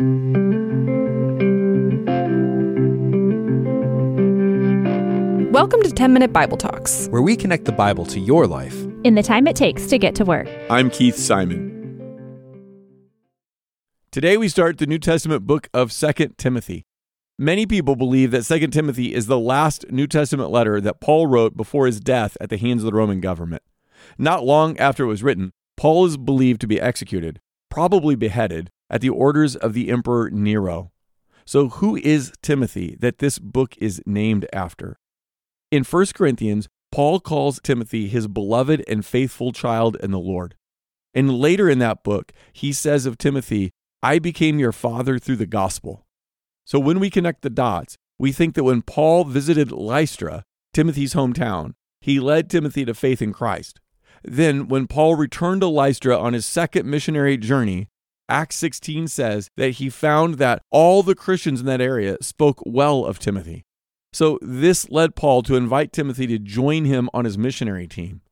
Welcome to 10 Minute Bible Talks, where we connect the Bible to your life in the time it takes to get to work. I'm Keith Simon. Today we start the New Testament book of 2 Timothy. Many people believe that 2 Timothy is the last New Testament letter that Paul wrote before his death at the hands of the Roman government. Not long after it was written, Paul is believed to be executed, probably beheaded, at the orders of the Emperor Nero. So, who is Timothy that this book is named after? In 1 Corinthians, Paul calls Timothy his beloved and faithful child in the Lord. And later in that book, he says of Timothy, I became your father through the gospel. So when we connect the dots, we think that when Paul visited Lystra, Timothy's hometown, he led Timothy to faith in Christ. Then, when Paul returned to Lystra on his second missionary journey, Acts 16 says that he found that all the Christians in that area spoke well of Timothy. So this led Paul to invite Timothy to join him on his missionary team.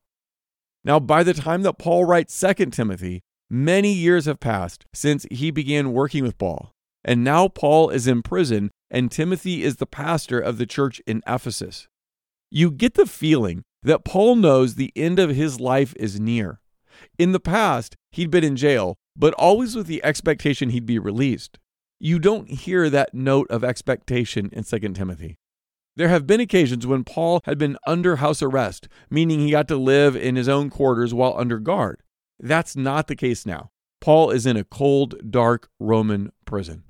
Now, by the time that Paul writes 2 Timothy, many years have passed since he began working with Paul. And now Paul is in prison, and Timothy is the pastor of the church in Ephesus. You get the feeling that Paul knows the end of his life is near. In the past, he'd been in jail, but always with the expectation he'd be released. You don't hear that note of expectation in 2 Timothy. There have been occasions when Paul had been under house arrest, meaning he got to live in his own quarters while under guard. That's not the case now. Paul is in a cold, dark Roman prison.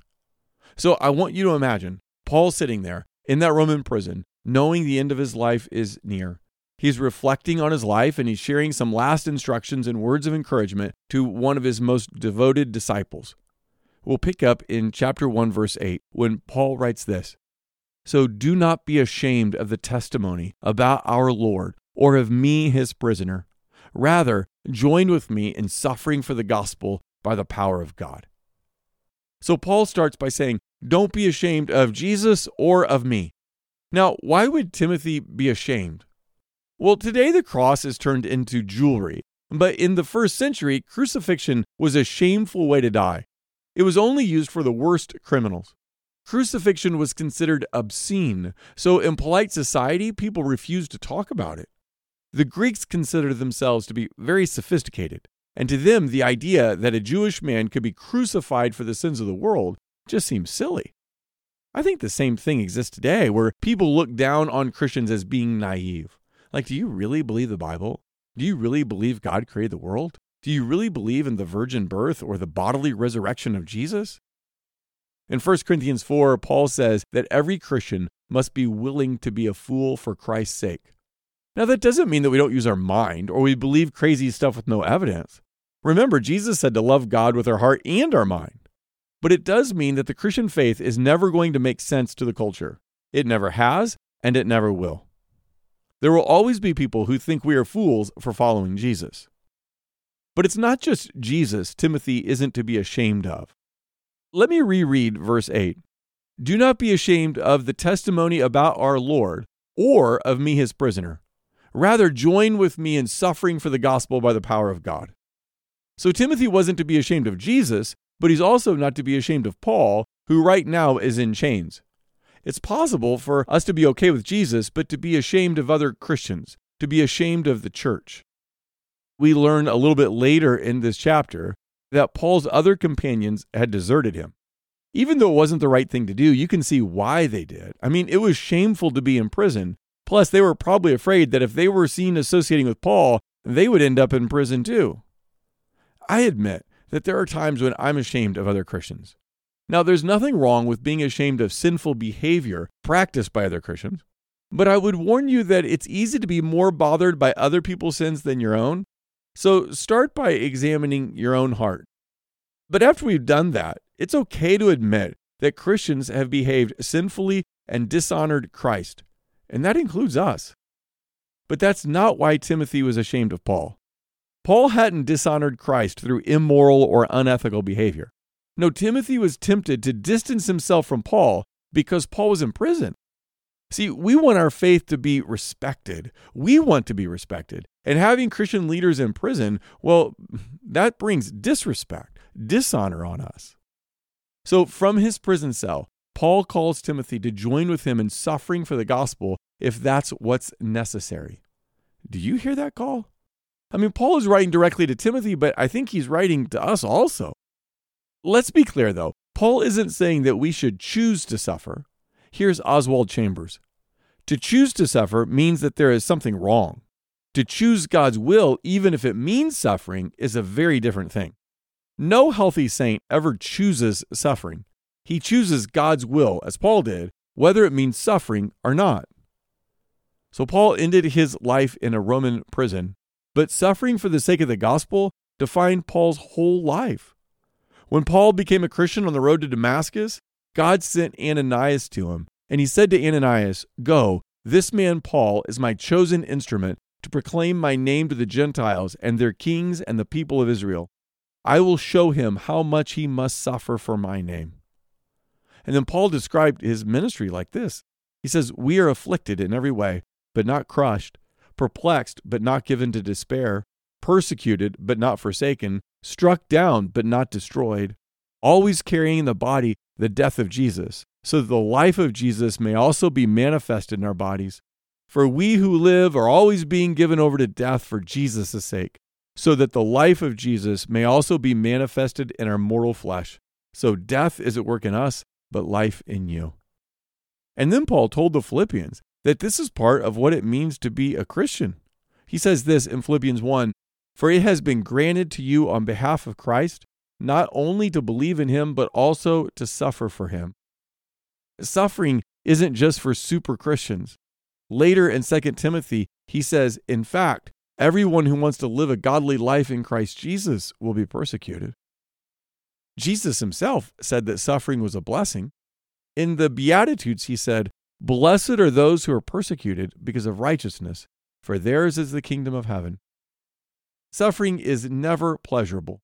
So I want you to imagine Paul sitting there in that Roman prison, knowing the end of his life is near. He's reflecting on his life and he's sharing some last instructions and words of encouragement to one of his most devoted disciples. We'll pick up in chapter 1, verse 8, when Paul writes this so do not be ashamed of the testimony about our Lord or of me, his prisoner. Rather, join with me in suffering for the gospel by the power of God. So Paul starts by saying, Don't be ashamed of Jesus or of me. Now, why would Timothy be ashamed? Well, today the cross is turned into jewelry, but in the first century, crucifixion was a shameful way to die. It was only used for the worst criminals. Crucifixion was considered obscene, so in polite society, people refused to talk about it. The Greeks considered themselves to be very sophisticated, and to them, the idea that a Jewish man could be crucified for the sins of the world just seemed silly. I think the same thing exists today, where people look down on Christians as being naive. Like, do you really believe the Bible? Do you really believe God created the world? Do you really believe in the virgin birth or the bodily resurrection of Jesus? In 1 Corinthians 4, Paul says that every Christian must be willing to be a fool for Christ's sake. Now, that doesn't mean that we don't use our mind or we believe crazy stuff with no evidence. Remember, Jesus said to love God with our heart and our mind. But it does mean that the Christian faith is never going to make sense to the culture. It never has, and it never will. There will always be people who think we are fools for following Jesus. But it's not just Jesus Timothy isn't to be ashamed of. Let me reread verse 8. Do not be ashamed of the testimony about our Lord or of me, his prisoner. Rather, join with me in suffering for the gospel by the power of God. So, Timothy wasn't to be ashamed of Jesus, but he's also not to be ashamed of Paul, who right now is in chains. It's possible for us to be okay with Jesus, but to be ashamed of other Christians, to be ashamed of the church. We learn a little bit later in this chapter that Paul's other companions had deserted him. Even though it wasn't the right thing to do, you can see why they did. I mean, it was shameful to be in prison. Plus, they were probably afraid that if they were seen associating with Paul, they would end up in prison too. I admit that there are times when I'm ashamed of other Christians. Now, there's nothing wrong with being ashamed of sinful behavior practiced by other Christians, but I would warn you that it's easy to be more bothered by other people's sins than your own. So start by examining your own heart. But after we've done that, it's okay to admit that Christians have behaved sinfully and dishonored Christ, and that includes us. But that's not why Timothy was ashamed of Paul. Paul hadn't dishonored Christ through immoral or unethical behavior. No, Timothy was tempted to distance himself from Paul because Paul was in prison. See, we want our faith to be respected. We want to be respected. And having Christian leaders in prison, well, that brings disrespect, dishonor on us. So, from his prison cell, Paul calls Timothy to join with him in suffering for the gospel if that's what's necessary. Do you hear that call? I mean, Paul is writing directly to Timothy, but I think he's writing to us also. Let's be clear, though. Paul isn't saying that we should choose to suffer. Here's Oswald Chambers To choose to suffer means that there is something wrong. To choose God's will, even if it means suffering, is a very different thing. No healthy saint ever chooses suffering. He chooses God's will, as Paul did, whether it means suffering or not. So Paul ended his life in a Roman prison, but suffering for the sake of the gospel defined Paul's whole life. When Paul became a Christian on the road to Damascus, God sent Ananias to him, and he said to Ananias, Go, this man Paul is my chosen instrument to proclaim my name to the Gentiles and their kings and the people of Israel. I will show him how much he must suffer for my name. And then Paul described his ministry like this He says, We are afflicted in every way, but not crushed, perplexed, but not given to despair, persecuted, but not forsaken, struck down, but not destroyed, always carrying in the body the death of Jesus, so that the life of Jesus may also be manifested in our bodies. For we who live are always being given over to death for Jesus' sake, so that the life of Jesus may also be manifested in our mortal flesh. So death is at work in us, but life in you. And then Paul told the Philippians that this is part of what it means to be a Christian. He says this in Philippians 1 For it has been granted to you on behalf of Christ not only to believe in him, but also to suffer for him. Suffering isn't just for super Christians. Later in 2 Timothy, he says, In fact, everyone who wants to live a godly life in Christ Jesus will be persecuted. Jesus himself said that suffering was a blessing. In the Beatitudes, he said, Blessed are those who are persecuted because of righteousness, for theirs is the kingdom of heaven. Suffering is never pleasurable,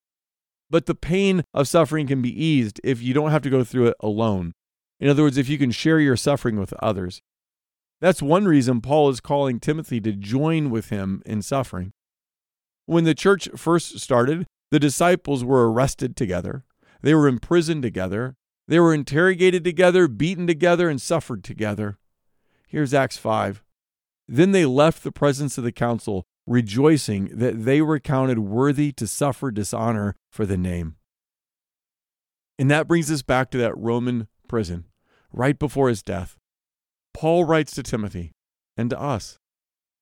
but the pain of suffering can be eased if you don't have to go through it alone. In other words, if you can share your suffering with others. That's one reason Paul is calling Timothy to join with him in suffering. When the church first started, the disciples were arrested together, they were imprisoned together, they were interrogated together, beaten together, and suffered together. Here's Acts 5. Then they left the presence of the council, rejoicing that they were counted worthy to suffer dishonor for the name. And that brings us back to that Roman prison, right before his death. Paul writes to Timothy and to us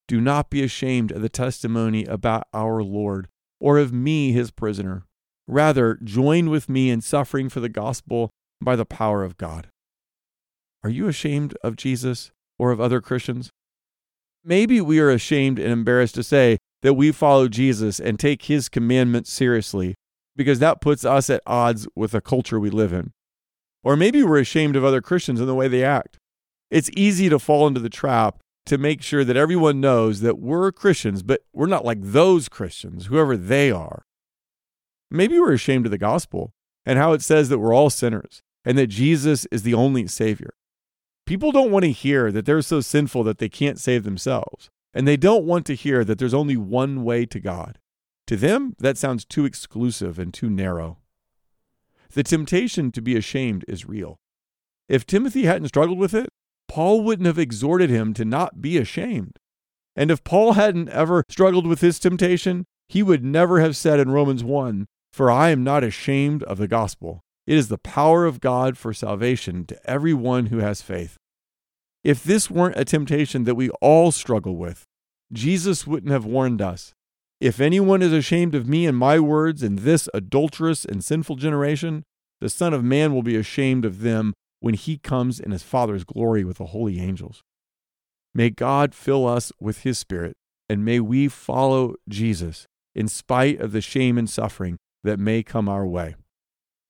Do not be ashamed of the testimony about our Lord or of me, his prisoner. Rather, join with me in suffering for the gospel by the power of God. Are you ashamed of Jesus or of other Christians? Maybe we are ashamed and embarrassed to say that we follow Jesus and take his commandments seriously because that puts us at odds with the culture we live in. Or maybe we're ashamed of other Christians and the way they act. It's easy to fall into the trap to make sure that everyone knows that we're Christians, but we're not like those Christians, whoever they are. Maybe we're ashamed of the gospel and how it says that we're all sinners and that Jesus is the only Savior. People don't want to hear that they're so sinful that they can't save themselves, and they don't want to hear that there's only one way to God. To them, that sounds too exclusive and too narrow. The temptation to be ashamed is real. If Timothy hadn't struggled with it, Paul wouldn't have exhorted him to not be ashamed. And if Paul hadn't ever struggled with this temptation, he would never have said in Romans 1 For I am not ashamed of the gospel. It is the power of God for salvation to everyone who has faith. If this weren't a temptation that we all struggle with, Jesus wouldn't have warned us. If anyone is ashamed of me and my words in this adulterous and sinful generation, the Son of Man will be ashamed of them when he comes in his Father's glory with the holy angels. May God fill us with his Spirit, and may we follow Jesus in spite of the shame and suffering that may come our way.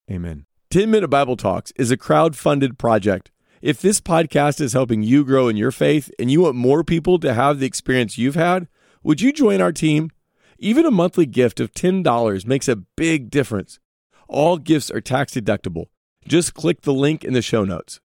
Amen. 10 Minute Bible Talks is a crowd funded project. If this podcast is helping you grow in your faith and you want more people to have the experience you've had, would you join our team? Even a monthly gift of $10 makes a big difference. All gifts are tax deductible. Just click the link in the show notes.